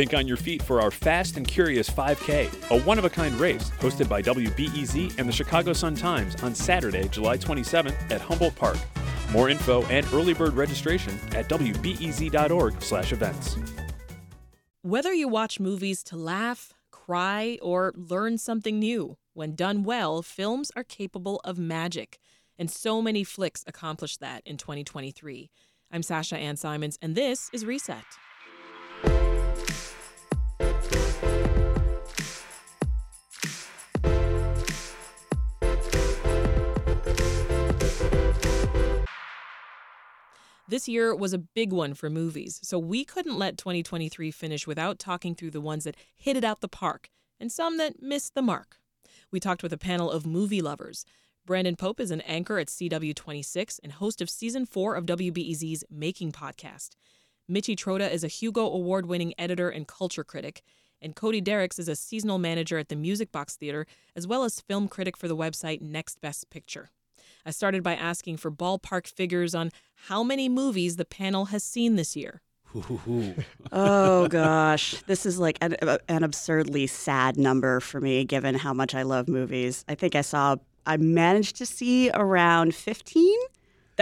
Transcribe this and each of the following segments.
Think on your feet for our Fast and Curious 5K, a one of a kind race hosted by WBEZ and the Chicago Sun Times on Saturday, July 27th at Humboldt Park. More info and early bird registration at wbez.org/events. Whether you watch movies to laugh, cry, or learn something new, when done well, films are capable of magic. And so many flicks accomplished that in 2023. I'm Sasha Ann Simons, and this is Reset. This year was a big one for movies, so we couldn't let 2023 finish without talking through the ones that hit it out the park and some that missed the mark. We talked with a panel of movie lovers. Brandon Pope is an anchor at CW26 and host of season four of WBEZ's Making podcast. Michi Trota is a Hugo Award winning editor and culture critic. And Cody Dericks is a seasonal manager at the Music Box Theater, as well as film critic for the website Next Best Picture. I started by asking for ballpark figures on how many movies the panel has seen this year. oh gosh, this is like an, uh, an, absurdly sad number for me, given how much I love movies. I think I saw, I managed to see around 15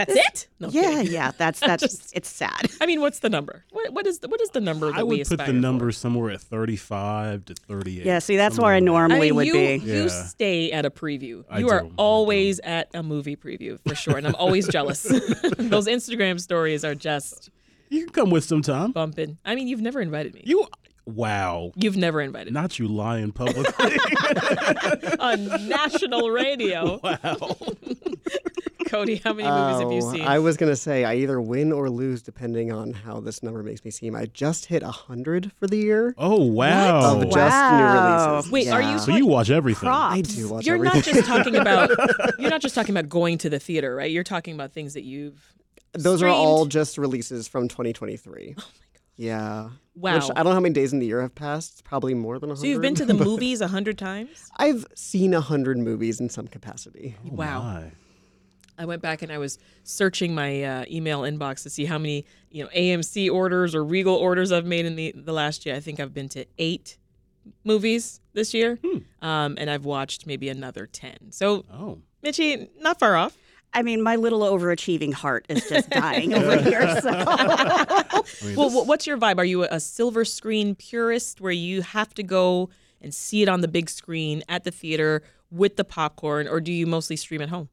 that's it? No yeah, kidding. yeah. That's that's just, it's sad. I mean, what's the number? What what is the, what is the number that I would put the number for? somewhere at thirty-five to thirty-eight. Yeah, see, that's where I normally I mean, would you, be. You Yeah. stay at a preview. I You are do, I always at a movie preview for sure, and I'm always jealous. Those Instagram stories are just You can come with sometime. bumping. I mean, you've never invited me. You, wow. You've never invited me Not you lying publicly. on national radio. wow. Cody, how many movies have you Oh, seen? I was gonna say I either win or lose depending on how this number makes me seem. I just hit hundred for the year Oh wow. of just new releases. Wait, are you So you watch everything. I do watch You're everything. not just talking about you're not just talking about going to the theater, right? You're talking about things that you've Those are all just releases from 2023. Oh my god. Yeah. Wow. Which I don't know how many days in the year have passed. It's probably more than 100. So you've been to the movies a hundred times? I've seen 100 movies in some capacity. Oh, Wow. my. I went back and I was searching my uh, email inbox to see how many, you know, AMC orders or Regal orders I've made in the, the last year. I think I've been to eight movies this year, um, and I've watched maybe another ten. So, Oh. Michi, not far off. I mean, my little overachieving heart is just dying over here. So. I mean, Well, this- what's your vibe? Are you a silver screen purist where you have to go and see it on the big screen at the theater with the popcorn, or do you mostly stream at home?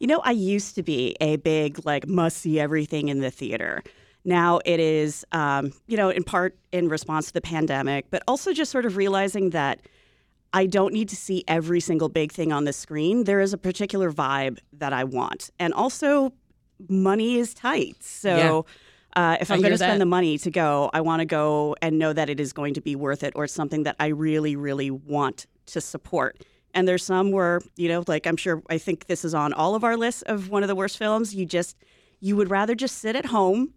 You know, I used to be a big, like, must see everything in the theater. Now it is, um, you know, in part in response to the pandemic, but also just sort of realizing that I don't need to see every single big thing on the screen. There is a particular vibe that I want. And also, money is tight. So, uh, if I'm going to spend the money to go, I want to go and know that it is going to be worth it or something that I really, really want to support. And there's some where, you know, like I'm sure, I think this is on all of our lists of one of the worst films. You just, you would rather just sit at home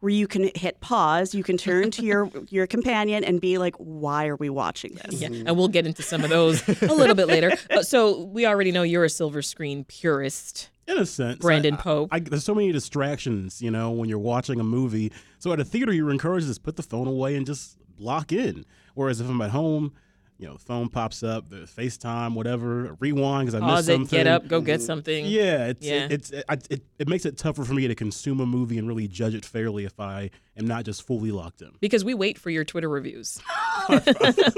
where you can hit pause, you can turn to your your companion and be like, "Why are we watching this?" Yeah, and we'll get into some of those a little bit later. But so we already know you're a silver screen purist. in a sense, Brandon I- I- Pope. I, there's so many distractions, you know, when you're watching a movie. So at a theater, you're encouraged to just put the phone away and just lock in. Whereas if I'm at home, you know, phone pops up, the FaceTime, whatever, rewind because I missed it, something. get up, go get something. Yeah, it's Yeah. It, it's it, it, it makes it tougher for me to consume a movie and really judge it fairly if I am not just fully locked in. Because we wait for your Twitter reviews. I've,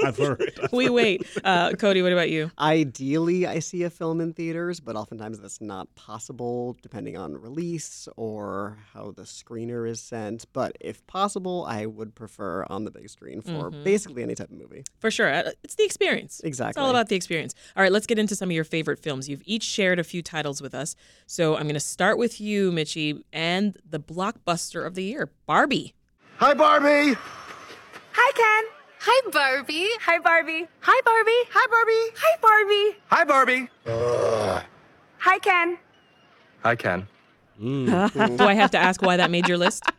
I've heard. We wait. Uh, Cody, what about you? Ideally, I see a film in theaters, but oftentimes that's not possible depending on release or how the screener is sent. But if possible, I would prefer on the big screen for Mm-hmm. basically any type of movie. For sure. Uh, It's the experience. Exactly. It's all about the experience. All right, let's get into some of your favorite films. You've each shared a few titles with us. So I'm going to start with you, Michi, and the blockbuster of the year, Barbie. Hi, Barbie. Hi, Ken. Hi, Barbie. Hi, Barbie. Hi, Barbie. Hi, Barbie. Hi, Barbie. Hi, Barbie. Hi, Ken. Hi, Ken. Do I have to ask why that made your list?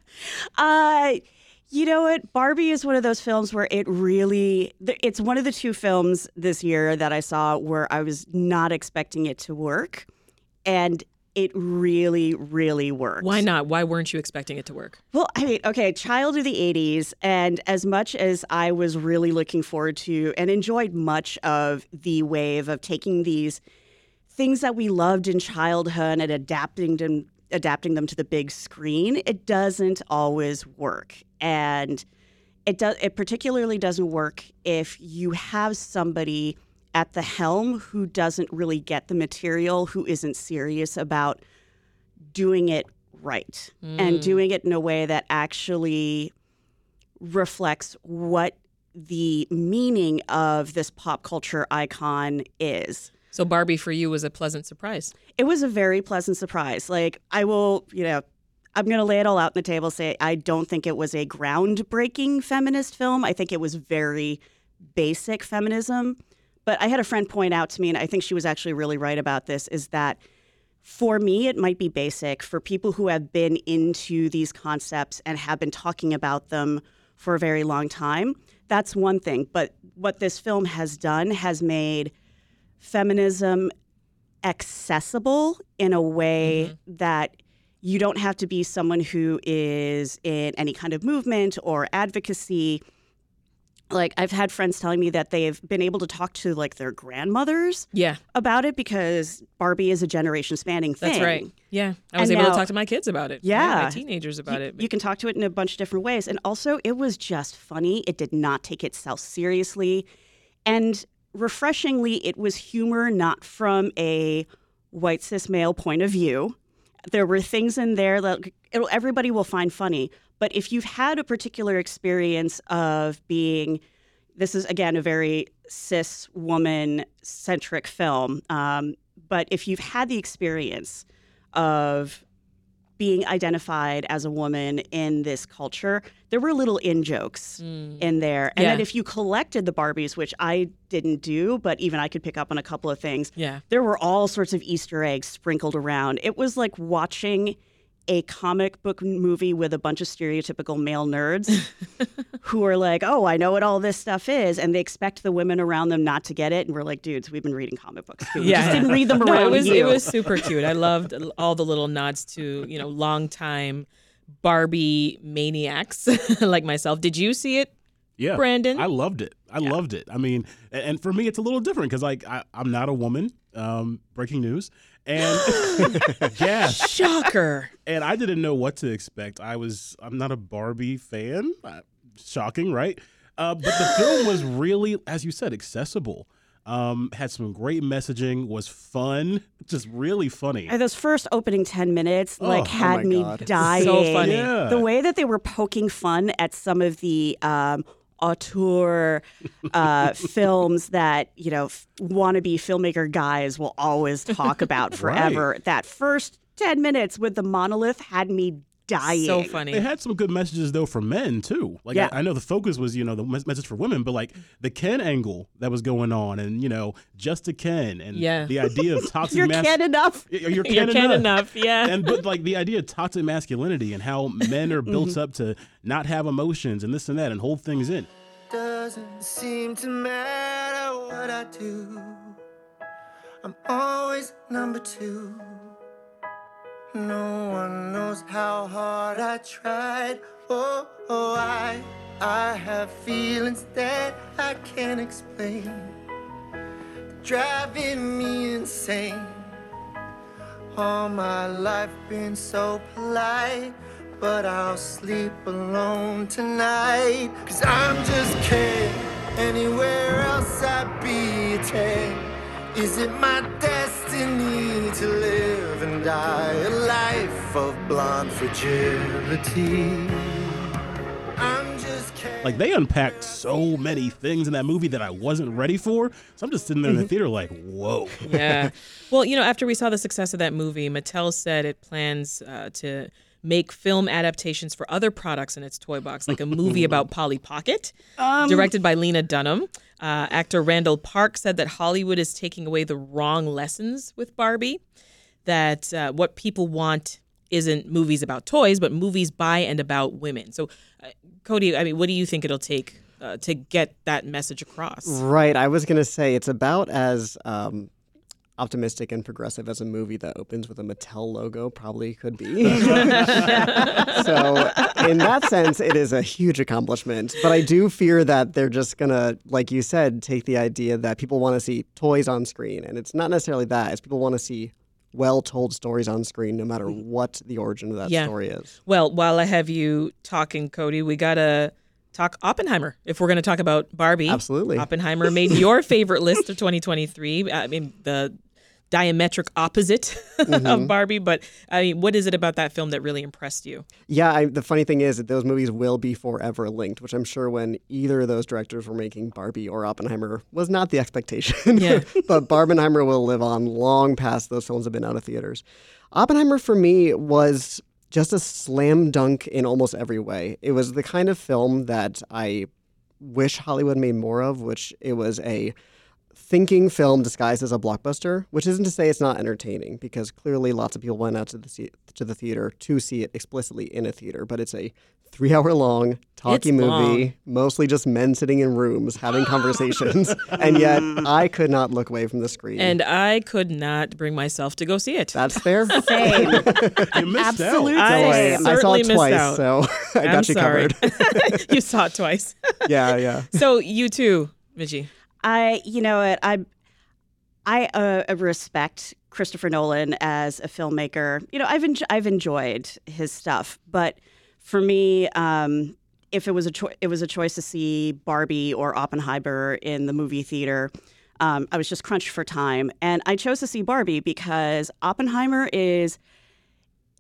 Uh, you know what? Barbie is one of those films where it really, it's one of the two films this year that I saw where I was not expecting it to work. And it really, really worked. Why not? Why weren't you expecting it to work? Well, I mean, okay, child of the 80s. And as much as I was really looking forward to and enjoyed much of the wave of taking these things that we loved in childhood and adapting them, adapting them to the big screen, it doesn't always work. And it does it particularly doesn't work if you have somebody at the helm who doesn't really get the material, who isn't serious about doing it right and mm. doing it in a way that actually reflects what the meaning of this pop culture icon is. So Barbie for you was a pleasant surprise. It was a very pleasant surprise. Like I will, you know, I'm going to lay it all out on the table. Say I don't think it was a groundbreaking feminist film. I think it was very basic feminism. But I had a friend point out to me, and I think she was actually really right about this, is that for me, it might be basic. For people who have been into these concepts and have been talking about them for a very long time, that's one thing. But what this film has done has made feminism accessible in a way mm-hmm. that you don't have to be someone who is in any kind of movement or advocacy like i've had friends telling me that they've been able to talk to like their grandmothers Yeah, about it because barbie is a generation spanning thing that's right. Yeah, I was And able to talk to my kids about it. Yeah. my teenagers about you, it. you can talk to it in a bunch of different ways. And also, it was just funny. It did not take itself seriously. And refreshingly, it was humor not from a white cis male point of view. There were things in there that everybody will find funny. But if you've had a particular experience of being, this is again a very cis woman centric film, um, but if you've had the experience of being identified as a woman in this culture, there were little in jokes mm. in there. And Yeah. that if you collected the Barbies, which I didn't do, but even I could pick up on a couple of things, yeah, there were all sorts of Easter eggs sprinkled around. It was like watching a comic book movie with a bunch of stereotypical male nerds who are like, oh, I know what all this stuff is. And they expect the women around them not to get it. And we're like, dudes, we've been reading comic books too. We Yeah. just didn't read them no, it was you. it was super cute. I loved all the little nods to you know long time Barbie maniacs like myself. Did you see it? Yeah, Brandon? I loved it. I loved it. I mean, and for me, it's a little different because like I, I'm not a woman. Um, breaking news, and yeah, Shocker. and I didn't know what to expect. I was I'm not a Barbie fan. Uh, shocking, right? Uh, but the film was really, as you said, accessible. Um, had some great messaging. Was fun, just really funny. And those first opening 10 minutes like Oh, oh had my me God. dying. So funny. Yeah. The way that they were poking fun at some of the um, auteur uh, films that, you know, f- wannabe filmmaker guys will always talk about forever. That first 10 minutes with the monolith had me dying. So funny. They had some good messages though for men too. Like Yeah. I, I know the focus was you know the mes- message for women, but like the Ken angle that was going on, and you know just a Ken, and Yeah. the idea of toxic masculinity. You're mas- Ken enough. Y- You're Ken You're Ken enough. enough, yeah. and but like the idea of toxic masculinity and how men are built Mm-hmm. up to not have emotions and this and that and hold things in. Doesn't seem to matter what I do. I'm always number two. No one knows how hard I tried. Oh, oh, I, I have feelings that I can't explain. Driving me insane. All my life been so polite, but I'll sleep alone tonight. Cause I'm just Ken. Anywhere else I'd be a 10. Is it my destiny to live and die a life of blonde fragility? I'm just Ken. Like they unpacked so many things in that movie that I wasn't ready for. So I'm just sitting there in the theater like, whoa. yeah. Well, you know, after we saw the success of that movie, Mattel said it plans uh, to make film adaptations for other products in its toy box, like a movie about Polly Pocket, directed by Lena Dunham. Uh, actor Randall Park said that Hollywood is taking away the wrong lessons with Barbie, that uh, what people want isn't movies about toys, but movies by and about women. So, uh, Cody, I mean, what do you think it'll take uh, to get that message across? Right. I was going to say it's about as um, optimistic and progressive as a movie that opens with a Mattel logo probably could be. so, in that sense, it is a huge accomplishment. But I do fear that they're just going to, like you said, take the idea that people want to see toys on screen. And it's not necessarily that, it's people want to see well told stories on screen, no matter mm-hmm. what the origin of that Yeah. story is. Well, while I have you talking, Cody, we gotta talk Oppenheimer. If we're gonna talk about Barbie, Absolutely. Oppenheimer made your favorite list of 2023. I mean, the diametric opposite of mm-hmm. Barbie. But I mean, what is it about that film that really impressed you? Yeah, I, the funny thing is that those movies will be forever linked, which I'm sure when either of those directors were making Barbie or Oppenheimer was not the expectation. Yeah. but Barbenheimer will live on long past those films have been out of theaters. Oppenheimer for me was just a slam dunk in almost every way. It was the kind of film that I wish Hollywood made more of, which it was a thinking film disguised as a blockbuster, which isn't to say it's not entertaining, because clearly lots of people went out to the se- to the theater to see it explicitly in a theater. But it's a three hour long talky It's movie, long. mostly just men sitting in rooms having conversations, and yet I could not look away from the screen. And I could not bring myself to go see it. that's fair. Same. You missed Absolutely. out. I I saw it twice, out. so I got I'm you sorry. covered. you saw it twice. yeah, yeah. so you too, Michi. I, you know I, I uh, respect Christopher Nolan as a filmmaker. You know, I've enj- I've enjoyed his stuff, but for me, um, if it was a cho- it was a choice to see Barbie or Oppenheimer in the movie theater. Um, I was just crunched for time, and I chose to see Barbie because Oppenheimer is.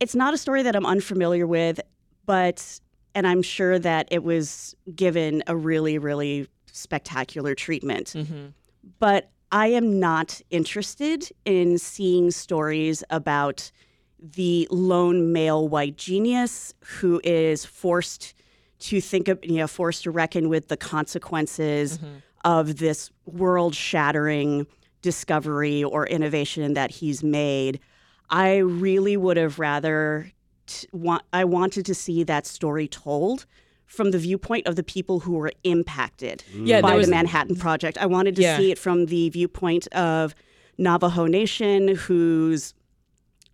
It's not a story that I'm unfamiliar with, but and I'm sure that it was given a really, really spectacular treatment. Mm-hmm. But I am not interested in seeing stories about the lone male white genius who is forced to think of, you know, forced to reckon with the consequences mm-hmm. of this world shattering discovery or innovation that he's made. I really would have rather t- want I wanted to see that story told from the viewpoint of the people who were impacted Yeah, by was- the Manhattan Project. I wanted to Yeah. see it from the viewpoint of Navajo Nation, whose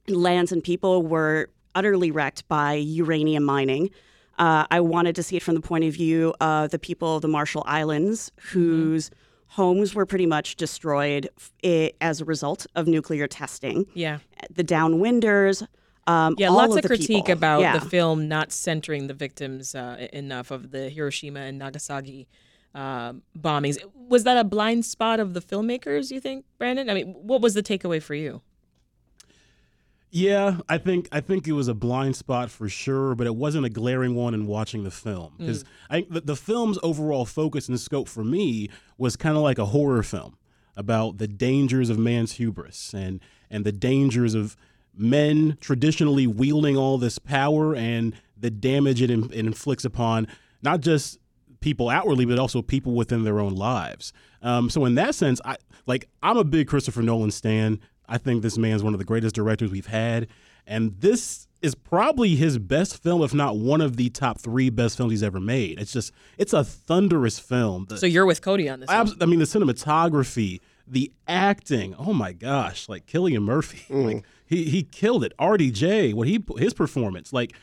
lands and people were utterly wrecked by uranium mining. Uh, I wanted to see it from the point of view of the people of the Marshall Islands, whose homes were pretty much destroyed f- as a result of nuclear testing. Yeah. The downwinders. Um, Yeah, all lots of of the critique people. about Yeah. the film not centering the victims uh, enough of the Hiroshima and Nagasaki uh, bombings. Was that a blind spot of the filmmakers? You think, Brandon? I mean, what was the takeaway for you? Yeah, I think I think it was a blind spot for sure, but it wasn't a glaring one in watching the film because I think the, the film's overall focus and scope for me was kind of like a horror film about the dangers of man's hubris and and the dangers of men traditionally wielding all this power and the damage it, in, it inflicts upon not just people outwardly, but also people within their own lives. Um, so in that sense, I like I'm a big Christopher Nolan stan. I think this man's one of the greatest directors we've had, and this is probably his best film, if not one of the top three best films he's ever made. It's just it's a thunderous film. The- So you're with Cody on this. one. I mean, the cinematography, the acting. Oh my gosh, like Cillian Murphy, like he he killed it. RDJ, what he his performance, like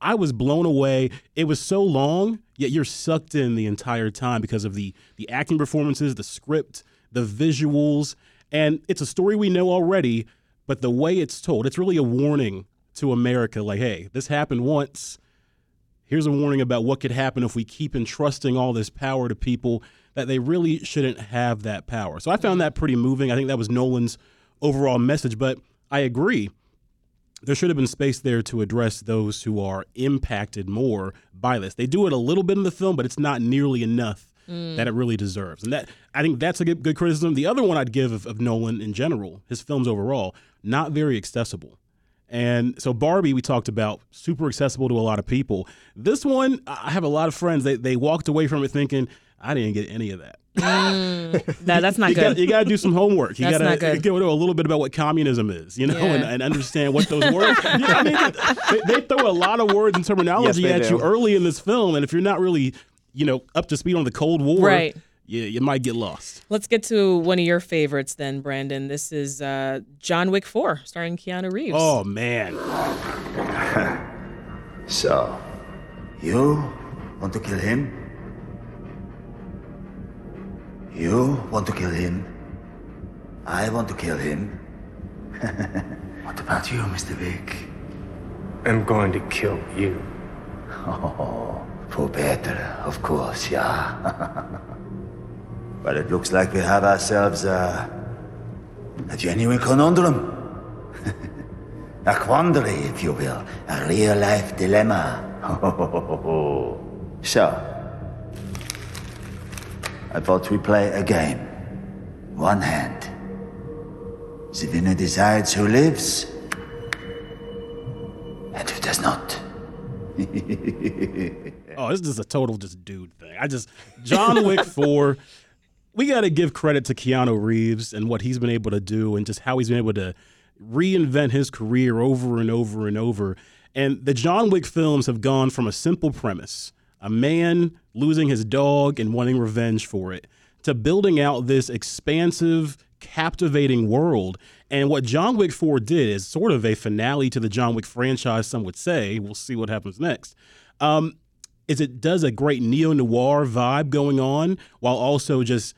I was blown away. It was so long, yet you're sucked in the entire time because of the the acting performances, the script, the visuals, and it's a story we know already. But the way it's told, it's really a warning to America. Like, hey, this happened once here's a warning about what could happen if we keep entrusting all this power to people that they really shouldn't have that power. So I found that pretty moving. I think that was Nolan's overall message, but I agree. There should have been space there to address those who are impacted more by this. They do it a little bit in the film, but it's not nearly enough mm. that it really deserves. And that I think that's a good, good criticism. The other one I'd give of, of Nolan in general, his films overall, not very accessible. And so Barbie, we talked about, super accessible to a lot of people. This one, I have a lot of friends. They they walked away from it thinking, I didn't get any of that. That- that's not you good. Got, you got to do some homework. You got not to good. get to a little bit about what communism is, you know, Yeah. and, and understand what those words. you know, I mean, they, they throw a lot of words and terminology Yes, they at you early in this film, and if you're not really, you know, up to speed on the Cold War, Right. you, you might get lost. Let's get to one of your favorites then, Brandon. This is uh, John Wick 4, starring Keanu Reeves. Oh man, So, you want to kill him? You want to kill him? I want to kill him. what about you, Mr. Wick? I'm going to kill you. Oh, for better, of course, yeah. but it looks like we have ourselves a, a genuine conundrum. a quandary, if you will. A real life dilemma. Oh, so, I thought we play a game. One hand. The winner decides who lives and who does not. oh, this is a total just dude thing. I just John Wick four. We got to give credit to Keanu Reeves and what he's been able to do, and just how he's been able to reinvent his career over and over and over. And the John Wick films have gone from a simple premise, a man losing his dog and wanting revenge for it, to building out this expansive, captivating world. And what John Wick 4 did is sort of a finale to the John Wick franchise, some would say. We'll see what happens next. Um, is it does a great neo noir vibe going on while also just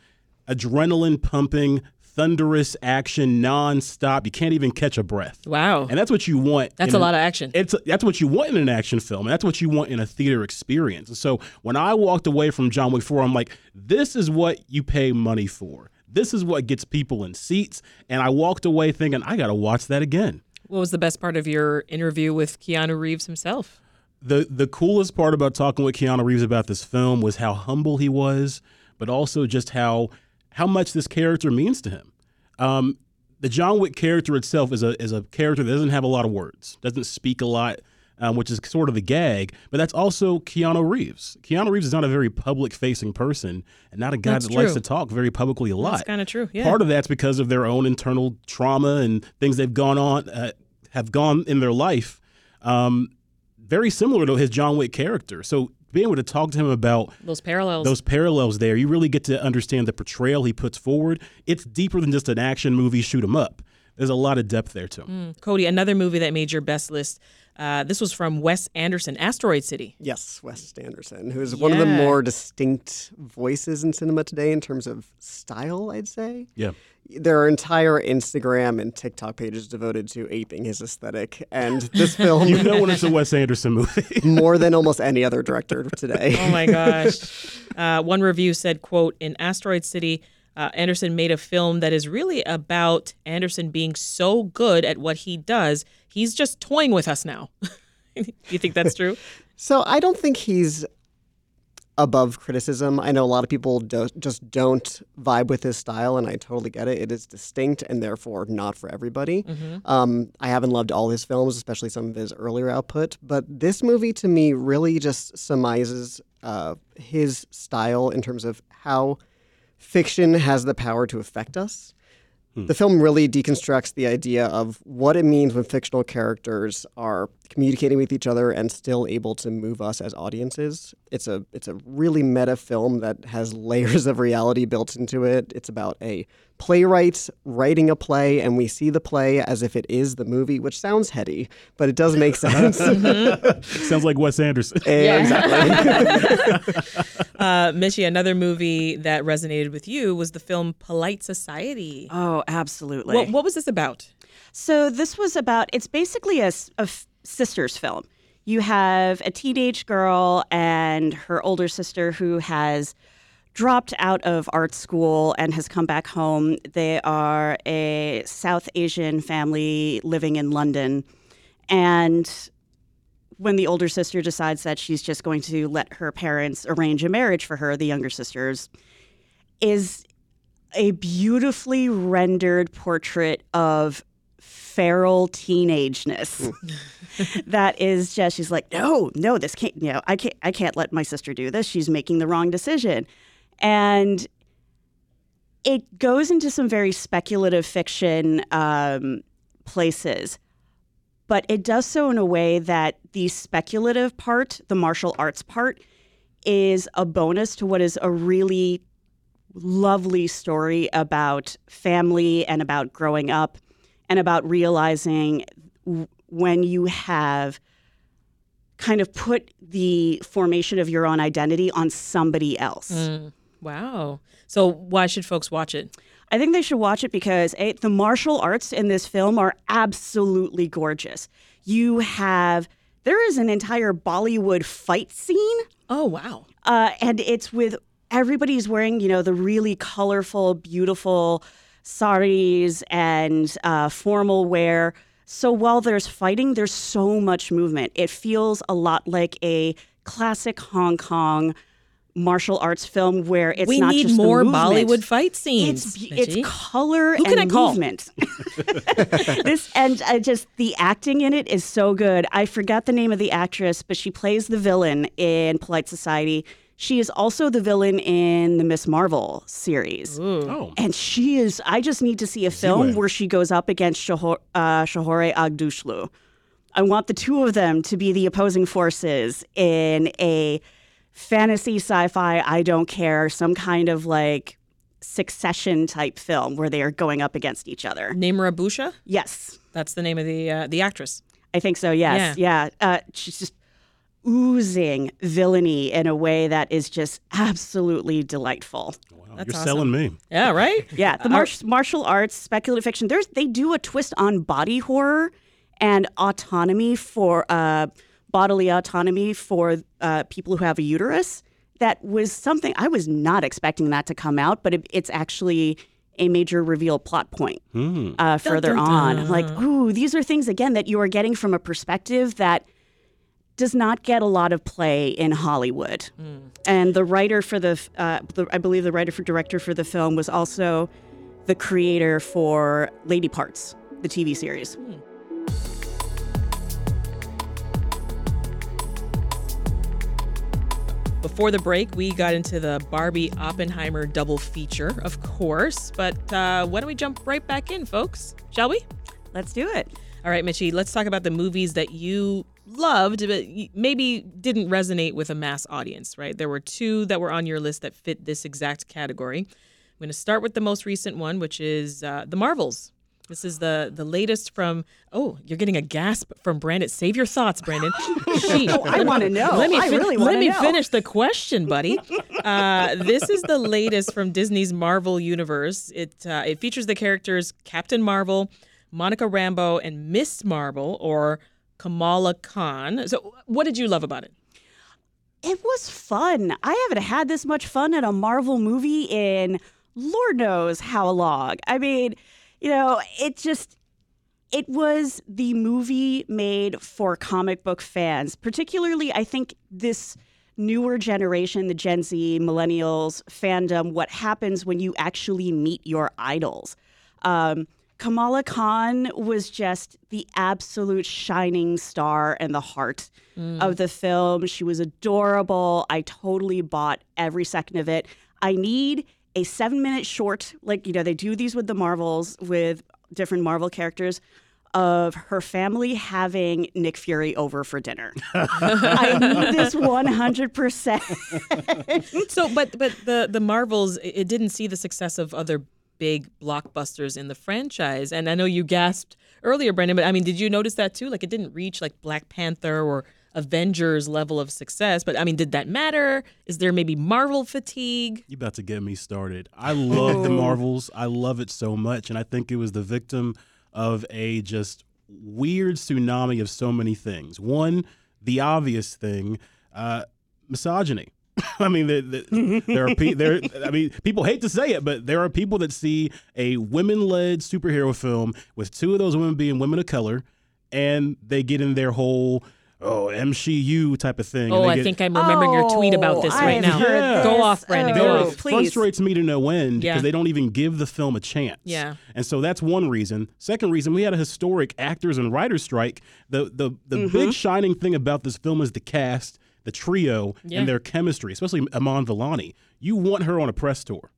adrenaline pumping, thunderous action nonstop. You can't even catch a breath. Wow. And that's what you want. That's a lot of action. It's that's what you want in an action film. And that's what you want in a theater experience. And so when I walked away from John Wick 4, I'm like, this is what you pay money for. This is what gets people in seats. And I walked away thinking, I got to watch that again. What was the best part of your interview with Keanu Reeves himself? The the coolest part about talking with Keanu Reeves about this film was how humble he was, but also just how how much this character means to him. Um, the John Wick character itself is a is a character that doesn't have a lot of words, doesn't speak a lot, um, which is sort of the gag. But that's also Keanu Reeves. Keanu Reeves is not a very public facing person, and not a guy That's that likes to talk very publicly a lot. That's kind of true. Yeah. Part of that's because of their own internal trauma and things they've gone on, uh, have gone in their life. Um, very similar to his John Wick character. So being able to talk to him about Those parallels. those parallels there, you really get to understand the portrayal he puts forward. It's deeper than just an action movie shoot 'em up. There's a lot of depth there too. Mm. Cody, another movie that made your best list. Uh, this was from Wes Anderson, Asteroid City. Yes, Wes Anderson, who is one of the more distinct voices in cinema today in terms of style, I'd say. Yeah. There are entire Instagram and TikTok pages devoted to aping his aesthetic, and this film, You know when it's a Wes Anderson movie. more than almost any other director today. Oh my gosh. uh, one review said, "quote In Asteroid City." Uh, Anderson made a film that is really about Anderson being so good at what he does, he's just toying with us now. you think that's true? So I don't think he's above criticism. I know a lot of people do, just don't vibe with his style, and I totally get it. It is distinct and therefore not for everybody. Um, I haven't loved all his films, especially some of his earlier output, but this movie to me really just surmises uh, his style in terms of how fiction has the power to affect us. Hmm. The film really deconstructs the idea of what it means when fictional characters are communicating with each other and still able to move us as audiences. It's a it's a really meta film that has layers of reality built into it. It's about a playwright writing a play and we see the play as if it is the movie, which sounds heady, but it does make sense. Sounds like Wes Anderson. Yeah. exactly. Uh, Michi, another movie that resonated with you was the film Polite Society. Oh, absolutely. What, what was this about? So this was about. It's basically a, s- a f- sisters film. You have a teenage girl and her older sister who has dropped out of art school and has come back home. They are a South Asian family living in London, and when the older sister decides that she's just going to let her parents arrange a marriage for her, the younger sisters is a beautifully rendered portrait of feral teenageness. That is just she's like no no this can't you know i can't i can't let my sister do this. She's making the wrong decision and it goes into some very speculative fiction um, places but it does so in a way that the speculative part the martial arts part is a bonus to what is a really lovely story about family and about growing up and about realizing when you have kind of put the formation of your own identity on somebody else. Mm. Wow. So why should folks watch it? I think they should watch it because a, the martial arts in this film are absolutely gorgeous. You have there is an entire Bollywood fight scene. Oh wow! Uh, and it's with everybody's wearing you know the really colorful, beautiful saris and uh, formal wear. So while there's fighting, there's so much movement. It feels a lot like a classic Hong Kong martial arts film where it's we not need just more the movement. Bollywood fight scenes. It's, it's color Who can and I call? movement. this and uh, just the acting in it is so good. I forgot the name of the actress, but she plays the villain in Polite Society. She is also the villain in the Miss Marvel series. Oh, And she is, I just need to see a film Ziwe. where she goes up against Shahor, uh, Shohreh Aghdashloo. I want the two of them to be the opposing forces in a fantasy sci fi, I don't care, some kind of like succession type film where they are going up against each other. Nimra Bucha. Yes, That's the name of the uh, the actress. I think so. Yes. Yeah. Uh, she's just oozing villainy in a way that is just absolutely delightful. wow. That's You're awesome. selling me. Yeah. Right. Yeah, the mar- martial arts, speculative fiction. There's they do a twist on body horror and autonomy for uh, bodily autonomy for uh, people who have a uterus. That was something I was not expecting that to come out, but it, it's actually a major reveal plot point uh, further dun, on. dun. Like, ooh, these are things again that you are getting from a perspective that does not get a lot of play in Hollywood. And the writer for the, uh, the, I believe the writer for director for the film was also the creator for Lady Parts, the TV series. Before the break, we got into the Barbie Oppenheimer double feature, of course. But uh, why don't we jump right back in, folks? Shall we? Let's do it. All right, Michi, let's talk about the movies that you loved, but maybe didn't resonate with a mass audience, right? There were two that were on your list that fit this exact category. I'm going to start with the most recent one, which is uh, The Marvels. This is the the latest from. Oh, you're getting a gasp from Brandon. Save your thoughts, Brandon. She, Oh, I wanna know. Let me I really let me know. finish the question, buddy. Uh, this is the latest from Disney's Marvel universe. It uh, it features the characters Captain Marvel, Monica Rambeau, and Miss Marvel, or Kamala Khan. So, what did you love about it? It was fun. I haven't had this much fun at a Marvel movie in Lord knows how long. I mean, you know, it just it was the movie made for comic book fans, particularly I think this newer generation, the Gen Z, millennials fandom, what happens when you actually meet your idols. Um, Kamala Khan was just the absolute shining star and the heart of the film. She was adorable. I totally bought every second of it. I need a seven minute short, like, you know, they do these with the Marvels, with different Marvel characters. Of her family having Nick Fury over for dinner. I need this 100%. So, but but the the Marvels, it it didn't see the success of other big blockbusters in the franchise. And I know you gasped earlier, Brandon, but I mean, did you notice that too? Like, it didn't reach like Black Panther or Avengers level of success. But I mean, did that matter? Is there maybe Marvel fatigue? You about to get me started. I love the Marvels. I love it so much, and I think it was the victim of a just weird tsunami of so many things. One, the obvious thing, uh, misogyny. I mean, the, the, there are pe- there. I mean, people hate to say it, but there are people that see a women-led superhero film with two of those women being women of color, and they get in their whole oh MCU type of thing. and Oh, they I get- think I'm remembering your tweet about this Oh, right I've now. heard Go this. off, Brandon. Oh, Go off. it please. frustrates me to no end Yeah. because they don't even give the film a chance. Yeah. And so that's one reason. Second reason, we had a historic actors and writers strike. The the the Mm-hmm. big shining thing about this film is the cast, the trio, Yeah. and their chemistry, especially Iman Vellani. You want her on a press tour.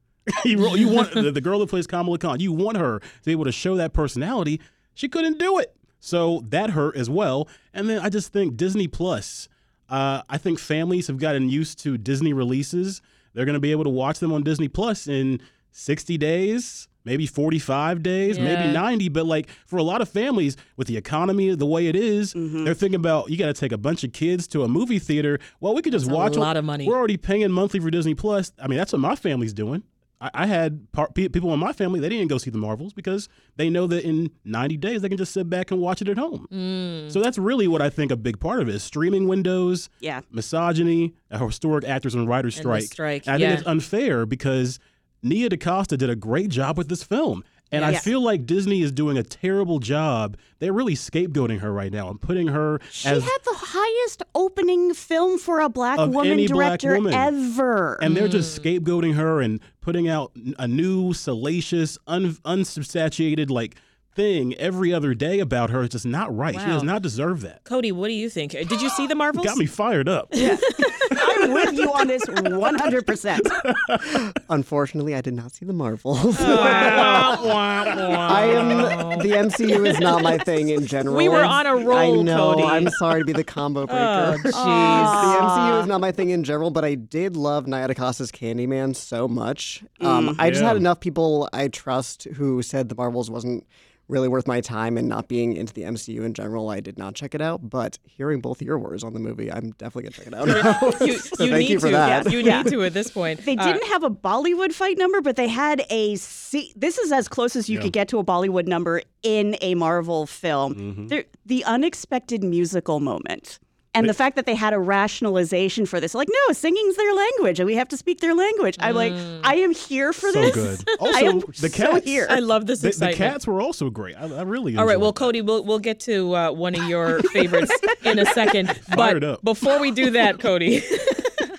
you, you want the, the girl that plays Kamala Khan. You want her to be able to show that personality. She couldn't do it. So that hurt as well. And then I just think Disney Plus. Uh, I think families have gotten used to Disney releases they're going to be able to watch them on Disney Plus in 60 days, maybe 45 days, Yeah. maybe 90. But like for a lot of families, with the economy the way it is, they're thinking about you got to take a bunch of kids to a movie theater. Well, we could just That's a watch. lot of money. We're already paying monthly for Disney Plus. I mean, that's what my family's doing. I, I had par- pe- people in my family they didn't go see the Marvels because they know that in 90 days they can just sit back and watch it at home. Mm. So that's really what I think a big part of it is streaming windows, Yeah. misogyny, a historic actors and writers And strike. strike, And I yeah. think it's unfair because Nia DaCosta did a great job with this film. And I Yes. feel like Disney is doing a terrible job. They're really scapegoating her right now and putting her She as had the highest opening film for a black woman any black director woman. ever. and they're Mm. just scapegoating her and putting out a new salacious, un- unsubstantiated like thing every other day about her. It's just not right. She does not deserve that. Cody, what do you think? Did you see the Marvels? Got me fired up. Yeah. I'm with you on this 100%. Unfortunately, I did not see the Marvels. Wah, wah, wah. I am the MCU is not my thing in general. We were on a I roll, I know. Cody. I'm sorry to be the combo breaker. Oh, jeez. The MCU is not my thing in general, but I did love Nia DaCosta's Candyman so much. Um, I just Yeah. had enough people I trust who said the Marvels wasn't really worth my time, and not being into the MCU in general, I did not check it out. But hearing both your words on the movie, I'm definitely gonna check it out. now. You, so you thank need you for to. that. You need to at this point. They Uh, didn't have a Bollywood fight number, but they had a. This is as close as you Yeah. could get to a Bollywood number in a Marvel film. Mm-hmm. The unexpected musical moment. And the fact that they had a rationalization for this, like, no, singing's their language, and we have to speak their language. I'm like, I am here for So this. good. I Also, am the so cats. here. I love this The, the cats were also great. I, I really All right, well, that. Cody, we'll we'll get to uh, one of your favorites in a second. Fired but up. before we do that, Cody,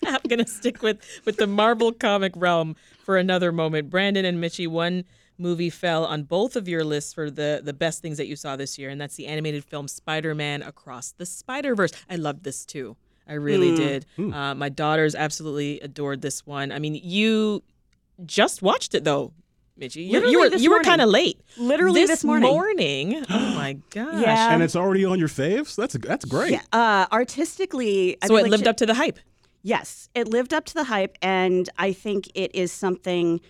I'm gonna stick with with the Marvel comic realm for another moment. Brandon and Michi, one movie fell on both of your lists for the the best things that you saw this year, and that's the animated film Spider-Man Across the Spider-Verse. I loved this too. I really did. Uh, my daughters absolutely adored this one. I mean, you just watched it though. Michi, you, you were you were kind of late. Literally this morning. morning. Oh my gosh. Yeah. and it's already on your faves. That's that's great. Yeah, uh, artistically, I So mean, it like, lived j- up to the hype. Yes, it lived up to the hype, and I think it is something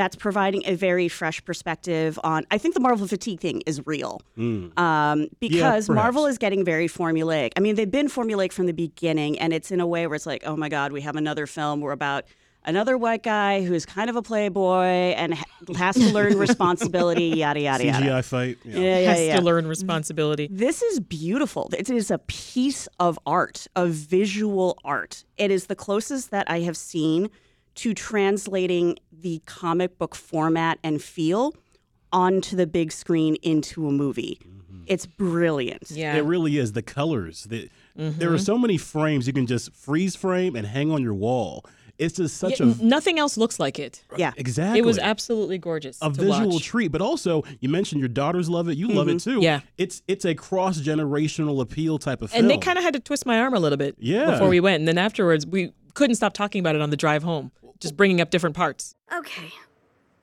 that's providing a very fresh perspective on. I think the Marvel fatigue thing is real um, because Marvel is getting very formulaic. I mean, they've been formulaic from the beginning, and it's in a way where it's like, oh my God, we have another film. We're about another white guy who's kind of a playboy and has to learn responsibility. Yada yada yada. CGI fight. Yeah. Yeah, yeah, Has yeah. to learn responsibility. This is beautiful. It is a piece of art, of visual art. It is the closest that I have seen to translating the comic book format and feel onto the big screen into a movie. It's brilliant. Yeah. It really is. The colors. The, There Mm-hmm. are so many frames you can just freeze frame and hang on your wall. It's just such Yeah, a n- nothing else looks like it. Yeah. exactly. It was absolutely gorgeous. a to visual watch. treat, but also you mentioned your daughters love it. You love it too. Mm-hmm. Yeah. it's it's a cross generational appeal type of film. And they kind of had to twist my arm a little bit Yeah. before we went. And then afterwards, we couldn't stop talking about it on the drive home, just bringing up different parts. Okay.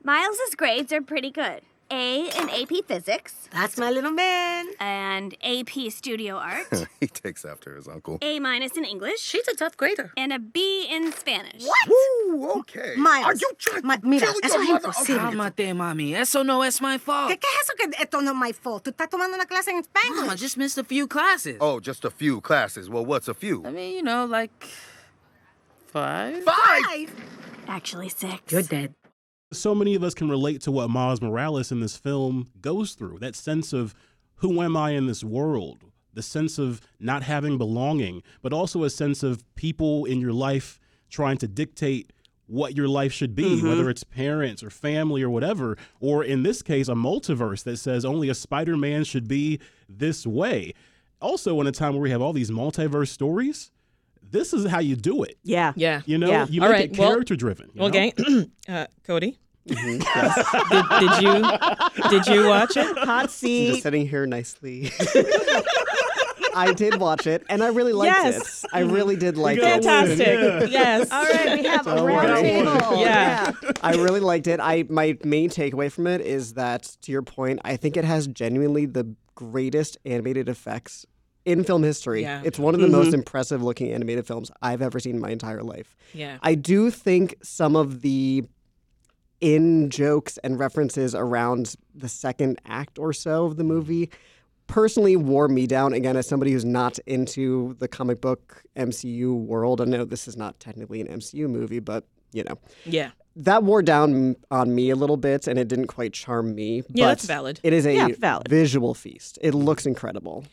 Miles's grades are pretty good. A in AP Physics That's my little man. and AP Studio Art, he takes after his uncle. A minus in English, She's a tough grader. and a B in Spanish. What? Woo, okay. Miles. Are you trying Ma- to mira, kill eso your es mother? imposible. Cálmate, mami. Eso no es my fault. ¿Qué, ¿Qué es eso que esto no es my fault? Tú estás tomando una clase en Spanglish. Mom, I just missed a few classes. Oh, just a few classes. Well, what's a few? I mean, you know, like five. Five! Actually, six. You're dead. so many of us can relate to what Miles Morales in this film goes through. That sense of who am I in this world? The sense of not having belonging, but also a sense of people in your life trying to dictate what your life should be, mm-hmm. whether it's parents or family or whatever, or in this case, a multiverse that says only a Spider Man should be this way. Also, in a time where we have all these multiverse stories, this is how you do it. Yeah. Yeah. You know, Yeah. you All make right, it well- character driven. Well, gang, uh, Cody, did, did you did you watch it? Hot I'm just sitting here nicely. I did watch it, and I really liked Yes. it. I really did like it. Fantastic. Yeah. Yes. All right, we have a Don't round worry. table. Yeah. I really liked it. I my main takeaway from it is that, to your point, I think it has genuinely the greatest animated effects in film history. Yeah. It's one of the most Mhm. impressive looking animated films I've ever seen in my entire life. Yeah. I do think some of the in jokes and references around the second act or so of the movie personally wore me down again as somebody who's not into the comic book MCU world. I know this is not technically an MCU movie, but you know. Yeah. That wore down on me a little bit and it didn't quite charm me. Yeah, but that's valid. It is a Yeah, valid. visual feast. It looks incredible.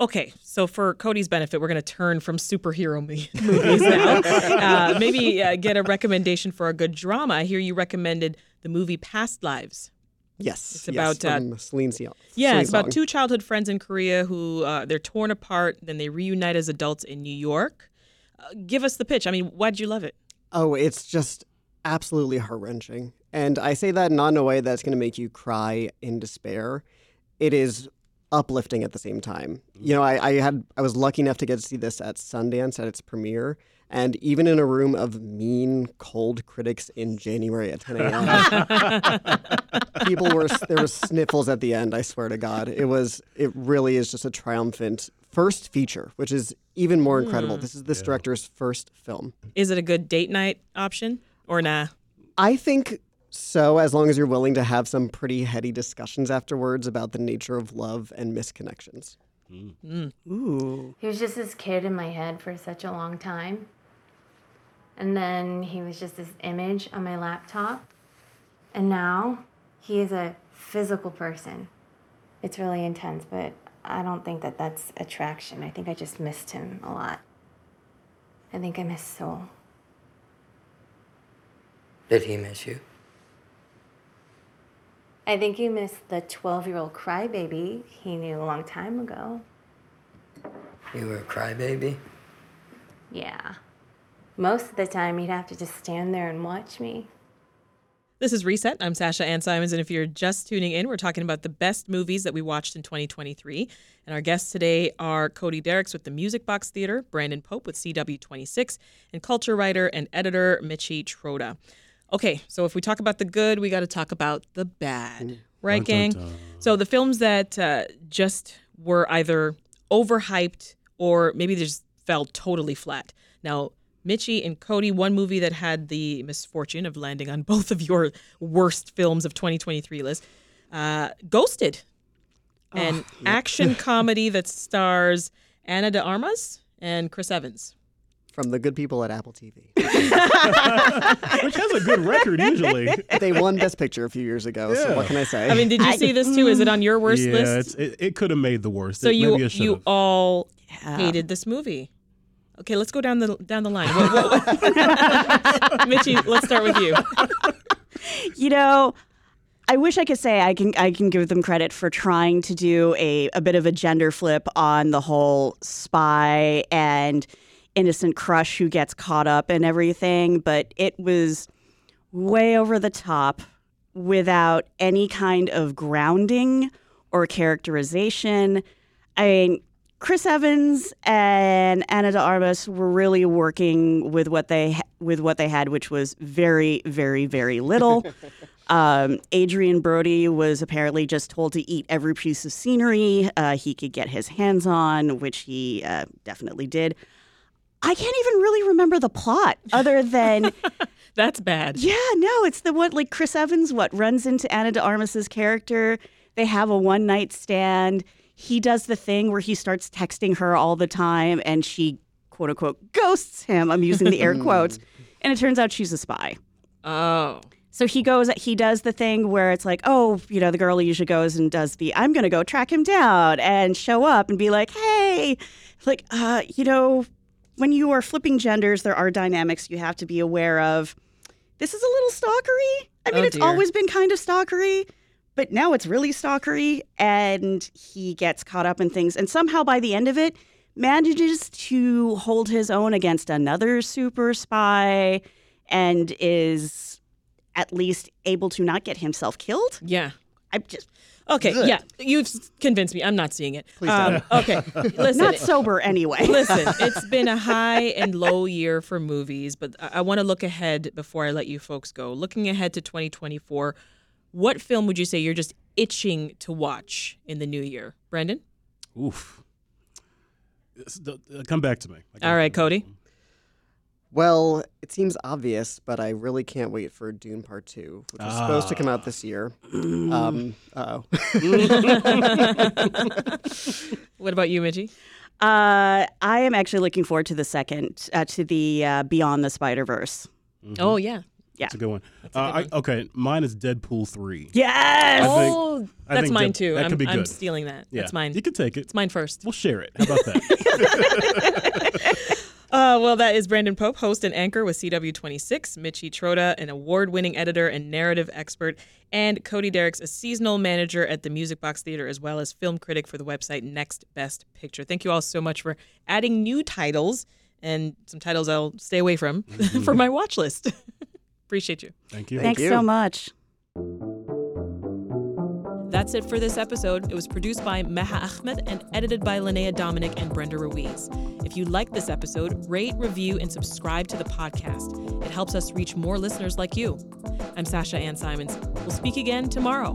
Okay, so for Cody's benefit, we're going to turn from superhero me- movies now. uh, maybe uh, get a recommendation for a good drama. I hear you recommended the movie Past Lives. Yes. It's yes, about uh, Celine Dion. yeah, Celine it's about Song. two childhood friends in Korea who uh, they're torn apart, then they reunite as adults in New York. Uh, give us the pitch. I mean, why'd you love it? Oh, it's just absolutely heart wrenching. And I say that not in a way that's going to make you cry in despair. It is uplifting at the same time. You know, I, I had I was lucky enough to get to see this at Sundance at its premiere. And even in a room of mean, cold critics in January at 10 a.m., people were there were sniffles at the end. I swear to God, it was it really is just a triumphant first feature, which is even more incredible. Hmm. This is this director's first film. Is it a good date night option or nah? I think so, as long as you're willing to have some pretty heady discussions afterwards about the nature of love and misconnections. Hmm. Hmm. Ooh. He was just this kid in my head for such a long time. And then he was just this image on my laptop. And now he is a physical person. It's really intense, but I don't think that that's attraction. I think I just missed him a lot. I think I miss Seoul. Did he miss you? I think you missed the 12 year old crybaby he knew a long time ago. You were a crybaby? Yeah. Most of the time, he'd have to just stand there and watch me. This is Reset. I'm Sasha Ann Simons, and if you're just tuning in, we're talking about the best movies that we watched in 2023. And our guests today are Cody Dericks with the Music Box Theater, Brandon Pope with CW26, and culture writer and editor Michi Trota. Okay, so if we talk about the good, we got to talk about the bad, right, Dun, gang? dun, dun. So the films that uh, just were either overhyped or maybe they just fell totally flat. Now, Michi and Cody, one movie that had the misfortune of landing on both of your worst films of 2023 list, uh, Ghosted, an action comedy that stars Ana de Armas and Chris Evans. From the good people at Apple TV. Which has a good record usually. they won Best Picture a few years ago, so what can I say? I mean, did you see this too? Is it on your worst yeah, list? It's, it, it could have made the worst. So It- you maybe you should've. all hated this movie. Okay, let's go down the down the line. What- what- what- Michi, let's start with you. you know, I wish I could say I can I can give them credit for trying to do a, a bit of a gender flip on the whole spy and innocent crush who gets caught up and everything, but it was way over the top without any kind of grounding or characterization. I mean, Chris Evans and Ana de Armas were really working with what they with what they had, which was very, very, very little. um, Adrien Brody was apparently just told to eat every piece of scenery uh, he could get his hands on, which he uh, definitely did. I can't even really remember the plot other than That's bad. yeah, no, it's the one like Chris Evans what runs into Ana de Armas's character. They have a one night stand. He does the thing where he starts texting her all the time and she quote unquote ghosts him. I'm using the air quotes. And it turns out she's a spy. Oh. So he goes, he does the thing where it's like, oh, you know, the girl usually goes and does the, I'm going to go track him down and show up and be like, hey, like, uh, you know, when you are flipping genders, there are dynamics you have to be aware of. This is a little stalkery. I mean, Oh, it's always been kind of stalkery, but now it's really stalkery. And he gets caught up in things. And somehow by the end of it, manages to hold his own against another super spy and is at least able to not get himself killed. Yeah. I just Okay, Good. yeah, you've convinced me. I'm not seeing it. Please don't. Um, okay, listen. Not sober anyway. listen, it's been a high and low year for movies, but I, I want to look ahead before I let you folks go. Looking ahead to 2024, what film would you say you're just itching to watch in the new year, Brandon? Oof. Uh, Come back to me. All right, Cody. Well, it seems obvious, but I really can't wait for Dune Part 2, which was supposed to come out this year. Um, uh-oh. What about you, Michi? Uh, I am actually looking forward to the second, uh, to the uh, Beyond the Spider Verse. Oh yeah. Yeah. It's a good one. Uh, I, okay, mine is Deadpool 3. Yes! I think- oh, I that's mine Dead- too. That I'm, could be I'm stealing that. Yeah, That's mine. You can take it. It's mine first. We'll share it. How about that? Uh, well, that is Brandon Pope, host and anchor with CW26, Michi Trota, an award winning editor and narrative expert, and Cody Dericks, a seasonal manager at the Music Box Theater, as well as film critic for the website Next Best Picture. Thank you all so much for adding new titles and some titles I'll stay away from for my watch list. Appreciate you. Thank you. Thanks so much. That's it for this episode. It was produced by Meha Ahmed and edited by Linnea Dominic and Brenda Ruiz. If you like this episode, rate, review, and subscribe to the podcast. It helps us reach more listeners like you. I'm Sasha Ann Simons. We'll speak again tomorrow.